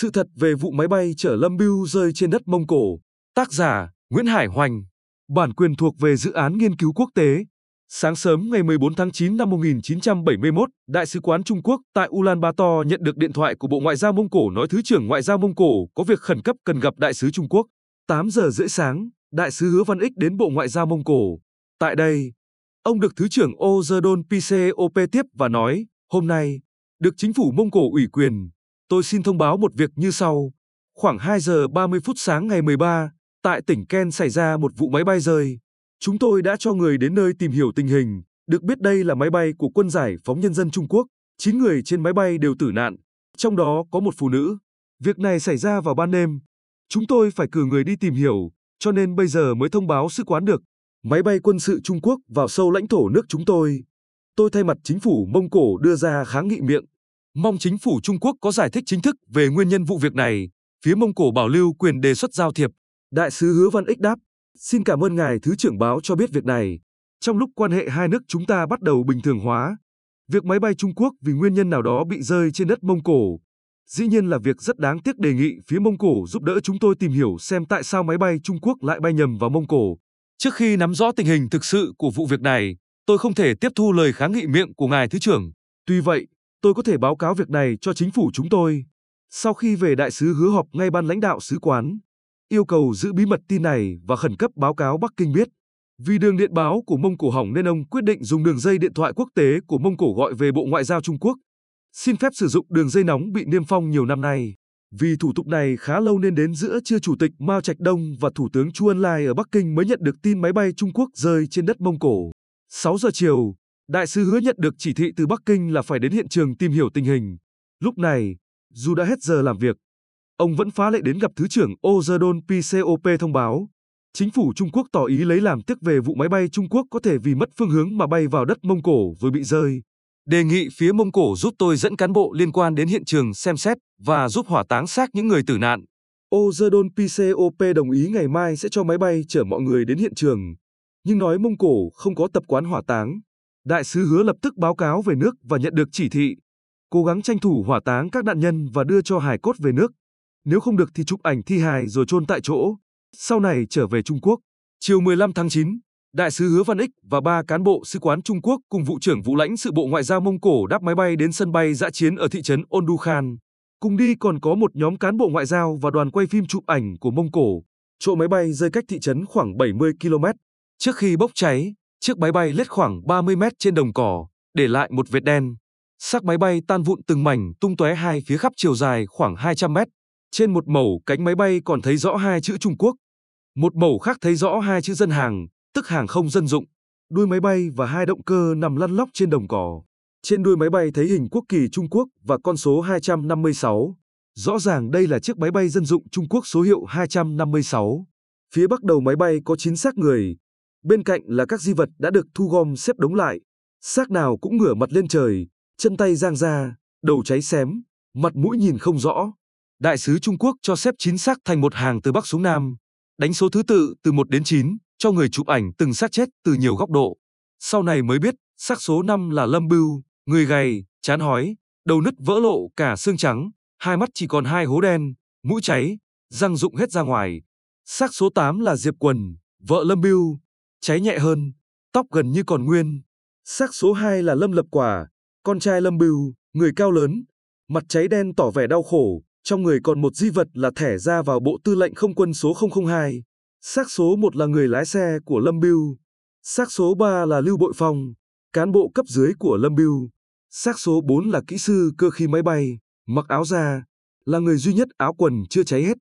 Sự thật về vụ máy bay chở Lâm Bưu rơi trên đất Mông Cổ. Tác giả Nguyễn Hải Hoành. Bản quyền thuộc về dự án nghiên cứu quốc tế. Sáng sớm ngày 14 tháng 9 năm 1971, Đại sứ quán Trung Quốc tại Ulaanbaatar nhận được điện thoại của Bộ Ngoại giao Mông Cổ nói Thứ trưởng Ngoại giao Mông Cổ có việc khẩn cấp cần gặp Đại sứ Trung Quốc. 8 giờ rưỡi sáng, Đại sứ Hứa Văn Ích đến Bộ Ngoại giao Mông Cổ. Tại đây, ông được Thứ trưởng Ozerdon PCOP tiếp và nói, hôm nay, được chính phủ Mông Cổ ủy quyền, tôi xin thông báo một việc như sau. Khoảng 2 giờ 30 phút sáng ngày 13, tại tỉnh Ken xảy ra một vụ máy bay rơi. Chúng tôi đã cho người đến nơi tìm hiểu tình hình, được biết đây là máy bay của quân giải phóng nhân dân Trung Quốc, 9 người trên máy bay đều tử nạn, trong đó có một phụ nữ. Việc này xảy ra vào ban đêm. Chúng tôi phải cử người đi tìm hiểu, cho nên bây giờ mới thông báo sứ quán được. Máy bay quân sự Trung Quốc vào sâu lãnh thổ nước chúng tôi. Tôi thay mặt chính phủ Mông Cổ đưa ra kháng nghị miệng. Mong chính phủ Trung Quốc có giải thích chính thức về nguyên nhân vụ việc này. Phía Mông Cổ bảo lưu quyền đề xuất giao thiệp. Đại sứ Hứa Văn Ích đáp, xin cảm ơn ngài Thứ trưởng báo cho biết việc này. Trong lúc quan hệ hai nước chúng ta bắt đầu bình thường hóa, việc máy bay Trung Quốc vì nguyên nhân nào đó bị rơi trên đất Mông Cổ. Dĩ nhiên là việc rất đáng tiếc đề nghị phía Mông Cổ giúp đỡ chúng tôi tìm hiểu xem tại sao máy bay Trung Quốc lại bay nhầm vào Mông Cổ. Trước khi nắm rõ tình hình thực sự của vụ việc này, tôi không thể tiếp thu lời kháng nghị miệng của ngài Thứ trưởng. Tuy vậy, tôi có thể báo cáo việc này cho chính phủ chúng tôi. Sau khi về đại sứ hứa họp ngay ban lãnh đạo sứ quán, yêu cầu giữ bí mật tin này và khẩn cấp báo cáo Bắc Kinh biết. Vì đường điện báo của Mông Cổ hỏng nên ông quyết định dùng đường dây điện thoại quốc tế của Mông Cổ gọi về Bộ Ngoại giao Trung Quốc. Xin phép sử dụng đường dây nóng bị niêm phong nhiều năm nay. Vì thủ tục này khá lâu nên đến giữa trưa Chủ tịch Mao Trạch Đông và Thủ tướng Chu Ân Lai ở Bắc Kinh mới nhận được tin máy bay Trung Quốc rơi trên đất Mông Cổ. 6 giờ chiều, đại sứ hứa nhận được chỉ thị từ Bắc Kinh là phải đến hiện trường tìm hiểu tình hình. Lúc này, dù đã hết giờ làm việc, ông vẫn phá lệ đến gặp Thứ trưởng Ozerdon PCOP thông báo. Chính phủ Trung Quốc tỏ ý lấy làm tiếc về vụ máy bay Trung Quốc có thể vì mất phương hướng mà bay vào đất Mông Cổ rồi bị rơi. Đề nghị phía Mông Cổ giúp tôi dẫn cán bộ liên quan đến hiện trường xem xét và giúp hỏa táng xác những người tử nạn. Ozerdon PCOP đồng ý ngày mai sẽ cho máy bay chở mọi người đến hiện trường, nhưng nói Mông Cổ không có tập quán hỏa táng. Đại sứ hứa lập tức báo cáo về nước và nhận được chỉ thị, cố gắng tranh thủ hỏa táng các nạn nhân và đưa cho hài cốt về nước. Nếu không được thì chụp ảnh thi hài rồi chôn tại chỗ, sau này trở về Trung Quốc. Chiều 15 tháng 9, Đại sứ Hứa Văn Ích và ba cán bộ sứ quán Trung Quốc cùng vụ trưởng vụ lãnh sự Bộ Ngoại giao Mông Cổ đáp máy bay đến sân bay dã chiến ở thị trấn Ondukhan. Cùng đi còn có một nhóm cán bộ ngoại giao và đoàn quay phim chụp ảnh của Mông Cổ. Chỗ máy bay rơi cách thị trấn khoảng 70 km. Trước khi bốc cháy, chiếc máy bay lết khoảng 30 mét trên đồng cỏ, để lại một vệt đen. Xác máy bay tan vụn từng mảnh tung tóe hai phía khắp chiều dài khoảng 200 mét. Trên một mẩu cánh máy bay còn thấy rõ hai chữ Trung Quốc. Một mẩu khác thấy rõ hai chữ dân hàng, tức hàng không dân dụng. Đuôi máy bay và hai động cơ nằm lăn lóc trên đồng cỏ. Trên đuôi máy bay thấy hình quốc kỳ Trung Quốc và con số 256. Rõ ràng đây là chiếc máy bay dân dụng Trung Quốc số hiệu 256. Phía bắc đầu máy bay có 9 xác người. Bên cạnh là các di vật đã được thu gom xếp đống lại. Xác nào cũng ngửa mặt lên trời, chân tay giang ra, đầu cháy xém, mặt mũi nhìn không rõ. Đại sứ Trung Quốc cho xếp 9 xác thành một hàng từ Bắc xuống Nam, đánh số thứ tự từ 1 đến 9, cho người chụp ảnh từng xác chết từ nhiều góc độ. Sau này mới biết, xác số 5 là Lâm Bưu, người gầy, chán hói, đầu nứt vỡ lộ cả xương trắng, hai mắt chỉ còn hai hố đen, mũi cháy, răng rụng hết ra ngoài. Xác số 8 là Diệp Quần, vợ Lâm Bưu, cháy nhẹ hơn, tóc gần như còn nguyên. Xác số 2 là Lâm Lập Quả, con trai Lâm Bưu, người cao lớn, mặt cháy đen tỏ vẻ đau khổ, trong người còn một di vật là thẻ ra vào Bộ Tư lệnh Không quân số 002. Xác số 1 là người lái xe của Lâm Bưu. Xác số 3 là Lưu Bội Phong, cán bộ cấp dưới của Lâm Bưu. Xác số 4 là kỹ sư cơ khí máy bay, mặc áo da, là người duy nhất áo quần chưa cháy hết.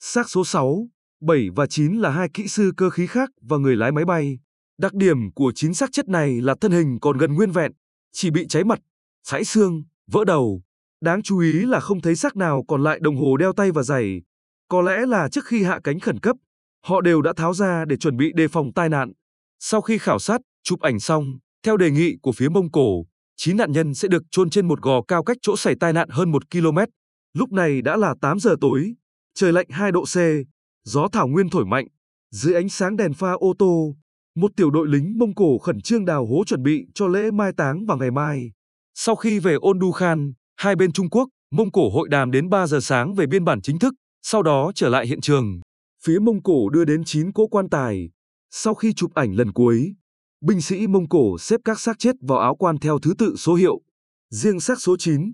Xác số 6, 7 và 9 là hai kỹ sư cơ khí khác và người lái máy bay. Đặc điểm của chín xác chết này là thân hình còn gần nguyên vẹn, chỉ bị cháy mặt, sãi xương, vỡ đầu. Đáng chú ý là không thấy xác nào còn lại đồng hồ đeo tay và giày. Có lẽ là trước khi hạ cánh khẩn cấp, họ đều đã tháo ra để chuẩn bị đề phòng tai nạn. Sau khi khảo sát, chụp ảnh xong, theo đề nghị của phía Mông Cổ, 9 nạn nhân sẽ được chôn trên một gò cao cách chỗ xảy tai nạn hơn 1 km. Lúc này đã là 8 giờ tối, trời lạnh 2 độ C, gió thảo nguyên thổi mạnh. Dưới ánh sáng đèn pha ô tô, một tiểu đội lính Mông Cổ khẩn trương đào hố chuẩn bị cho lễ mai táng vào ngày mai. Sau khi về Ôn Đu Khan, hai bên Trung Quốc Mông Cổ hội đàm đến 3 giờ sáng về biên bản chính thức, sau đó trở lại hiện trường. Phía Mông Cổ đưa đến 9 cỗ quan tài. Sau khi chụp ảnh lần cuối, binh sĩ Mông Cổ xếp các xác chết vào áo quan theo thứ tự số hiệu. Riêng xác số 9,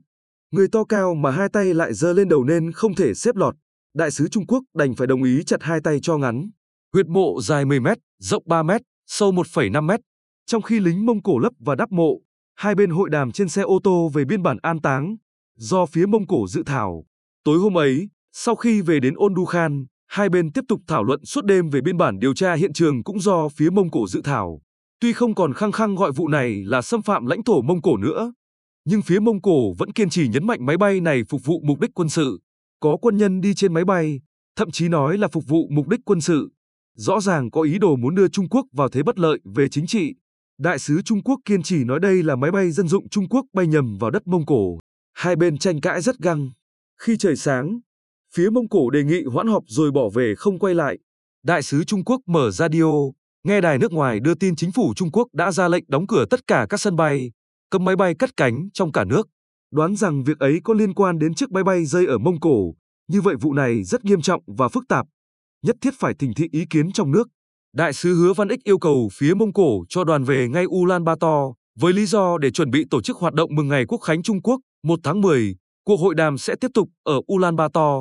người to cao mà hai tay lại giơ lên đầu nên không thể xếp lọt. Đại sứ Trung Quốc đành phải đồng ý chặt hai tay cho ngắn. Huyệt mộ dài 10 mét, rộng 3 mét, sâu 1,5 mét. Trong khi lính Mông Cổ lấp và đắp mộ, hai bên hội đàm trên xe ô tô về biên bản an táng, do phía Mông Cổ dự thảo. Tối hôm ấy, sau khi về đến Ôn Đu Khan, hai bên tiếp tục thảo luận suốt đêm về biên bản điều tra hiện trường cũng do phía Mông Cổ dự thảo. Tuy không còn khăng khăng gọi vụ này là xâm phạm lãnh thổ Mông Cổ nữa, nhưng phía Mông Cổ vẫn kiên trì nhấn mạnh máy bay này phục vụ mục đích quân sự. Có quân nhân đi trên máy bay, thậm chí nói là phục vụ mục đích quân sự. Rõ ràng có ý đồ muốn đưa Trung Quốc vào thế bất lợi về chính trị. Đại sứ Trung Quốc kiên trì nói đây là máy bay dân dụng Trung Quốc bay nhầm vào đất Mông Cổ. Hai bên tranh cãi rất găng. Khi trời sáng, phía Mông Cổ đề nghị hoãn họp rồi bỏ về không quay lại. Đại sứ Trung Quốc mở radio, nghe đài nước ngoài đưa tin chính phủ Trung Quốc đã ra lệnh đóng cửa tất cả các sân bay, cấm máy bay cất cánh trong cả nước. Đoán rằng việc ấy có liên quan đến chiếc máy bay rơi ở Mông Cổ, như vậy vụ này rất nghiêm trọng và phức tạp. Nhất thiết phải thỉnh thị ý kiến trong nước. Đại sứ Hứa Văn Ích yêu cầu phía Mông Cổ cho đoàn về ngay Ulaanbaatar với lý do để chuẩn bị tổ chức hoạt động mừng ngày Quốc khánh Trung Quốc 1 tháng 10. Cuộc hội đàm sẽ tiếp tục ở Ulaanbaatar.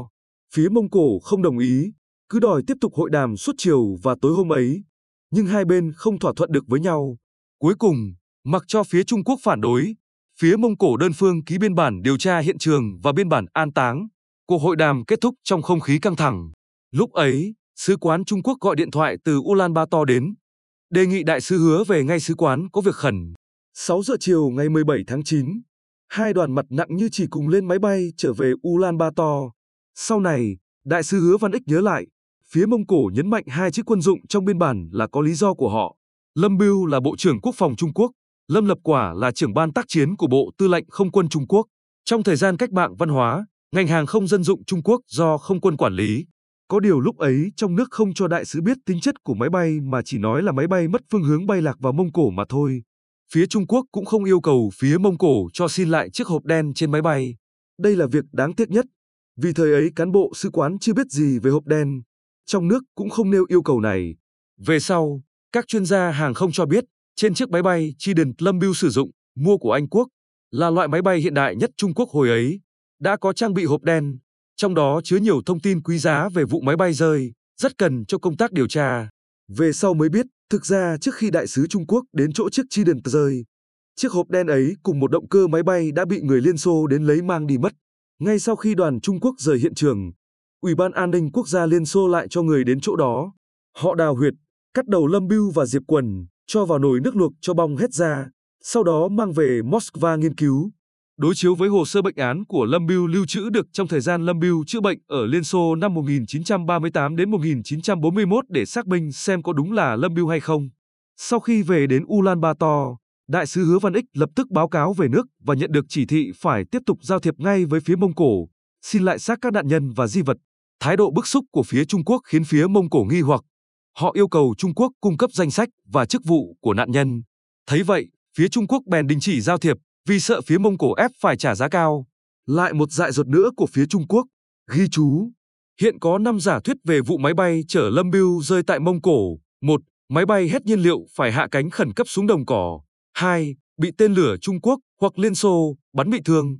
Phía Mông Cổ không đồng ý, cứ đòi tiếp tục hội đàm suốt chiều và tối hôm ấy. Nhưng hai bên không thỏa thuận được với nhau. Cuối cùng, mặc cho phía Trung Quốc phản đối, phía Mông Cổ đơn phương ký biên bản điều tra hiện trường và biên bản an táng. Cuộc hội đàm kết thúc trong không khí căng thẳng. Lúc ấy, sứ quán Trung Quốc gọi điện thoại từ Ulaanbaatar đến, đề nghị đại sứ hứa về ngay sứ quán có việc khẩn. 6 giờ chiều ngày 17 tháng 9, hai đoàn mặt nặng như chỉ cùng lên máy bay trở về Ulaanbaatar. Sau này, đại sứ hứa Văn Ích nhớ lại, phía Mông Cổ nhấn mạnh hai chữ quân dụng trong biên bản là có lý do của họ. Lâm Bưu là Bộ trưởng Quốc phòng Trung Quốc, Lâm Lập Quả là trưởng ban tác chiến của Bộ Tư lệnh Không quân Trung Quốc. Trong thời gian cách mạng văn hóa, ngành hàng không dân dụng Trung Quốc do không quân quản lý. Có điều lúc ấy trong nước không cho đại sứ biết tính chất của máy bay mà chỉ nói là máy bay mất phương hướng bay lạc vào Mông Cổ mà thôi. Phía Trung Quốc cũng không yêu cầu phía Mông Cổ cho xin lại chiếc hộp đen trên máy bay. Đây là việc đáng tiếc nhất, vì thời ấy cán bộ sứ quán chưa biết gì về hộp đen. Trong nước cũng không nêu yêu cầu này. Về sau, các chuyên gia hàng không cho biết, trên chiếc máy bay Trident Lâm bưu sử dụng, mua của Anh Quốc, là loại máy bay hiện đại nhất Trung Quốc hồi ấy, đã có trang bị hộp đen, trong đó chứa nhiều thông tin quý giá về vụ máy bay rơi, rất cần cho công tác điều tra. Về sau mới biết, thực ra trước khi đại sứ Trung Quốc đến chỗ chiếc Trident rơi, chiếc hộp đen ấy cùng một động cơ máy bay đã bị người Liên Xô đến lấy mang đi mất. Ngay sau khi đoàn Trung Quốc rời hiện trường, Ủy ban An ninh Quốc gia Liên Xô lại cho người đến chỗ đó. Họ đào huyệt, cắt đầu Lâm Bưu và Diệp Quần, cho vào nồi nước luộc cho bong hết ra, sau đó mang về Moscow nghiên cứu. Đối chiếu với hồ sơ bệnh án của Lâm Bưu lưu trữ được trong thời gian Lâm Bưu chữa bệnh ở Liên Xô năm 1938 đến 1941 để xác minh xem có đúng là Lâm Bưu hay không. Sau khi về đến Ulaanbaatar, Đại sứ Hứa Văn Ích lập tức báo cáo về nước và nhận được chỉ thị phải tiếp tục giao thiệp ngay với phía Mông Cổ, xin lại xác các nạn nhân và di vật. Thái độ bức xúc của phía Trung Quốc khiến phía Mông Cổ nghi hoặc. Họ yêu cầu Trung Quốc cung cấp danh sách và chức vụ của nạn nhân. Thấy vậy, phía Trung Quốc bèn đình chỉ giao thiệp vì sợ phía Mông Cổ ép phải trả giá cao. Lại một dại dột nữa của phía Trung Quốc. Ghi chú. Hiện có 5 giả thuyết về vụ máy bay chở Lâm Biêu rơi tại Mông Cổ. 1. Máy bay hết nhiên liệu phải hạ cánh khẩn cấp xuống đồng cỏ. 2. Bị tên lửa Trung Quốc hoặc Liên Xô bắn bị thương.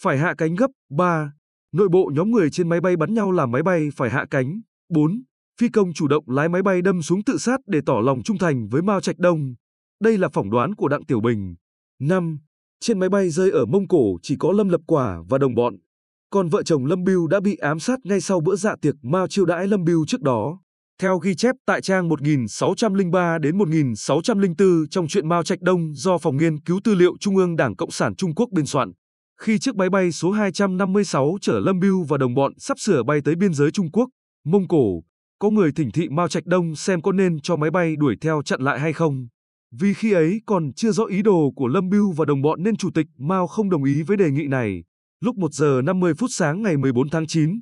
Phải hạ cánh gấp. 3. Nội bộ nhóm người trên máy bay bắn nhau làm máy bay phải hạ cánh. 4. Phi công chủ động lái máy bay đâm xuống tự sát để tỏ lòng trung thành với Mao Trạch Đông. Đây là phỏng đoán của Đặng Tiểu Bình. 5. Trên máy bay rơi ở Mông Cổ chỉ có Lâm Lập Quả và đồng bọn. Còn vợ chồng Lâm Biêu đã bị ám sát ngay sau bữa dạ tiệc Mao chiêu đãi Lâm Biêu trước đó. Theo ghi chép tại trang 1603 đến 1604 trong truyện Mao Trạch Đông do Phòng Nghiên cứu Tư liệu Trung ương Đảng Cộng sản Trung Quốc biên soạn, khi chiếc máy bay số 256 chở Lâm Biêu và đồng bọn sắp sửa bay tới biên giới Trung Quốc, Mông Cổ, có người thỉnh thị Mao Trạch Đông xem có nên cho máy bay đuổi theo chặn lại hay không. Vì khi ấy còn chưa rõ ý đồ của Lâm Bưu và đồng bọn nên Chủ tịch Mao không đồng ý với đề nghị này. Lúc 1 giờ 50 phút sáng ngày 14 tháng 9,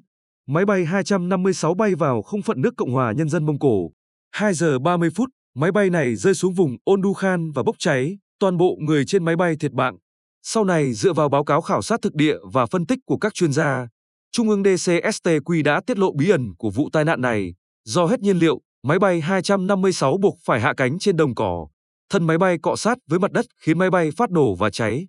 máy bay 256 bay vào không phận nước Cộng hòa Nhân dân Mông Cổ. 2 giờ 30 phút, máy bay này rơi xuống vùng Ôn Khan và bốc cháy, toàn bộ người trên máy bay thiệt mạng. Sau này dựa vào báo cáo khảo sát thực địa và phân tích của các chuyên gia, Trung ương DCSTQ đã tiết lộ bí ẩn của vụ tai nạn này. Do hết nhiên liệu, máy bay 256 buộc phải hạ cánh trên đồng cỏ. Thân máy bay cọ sát với mặt đất khiến máy bay phát nổ và cháy.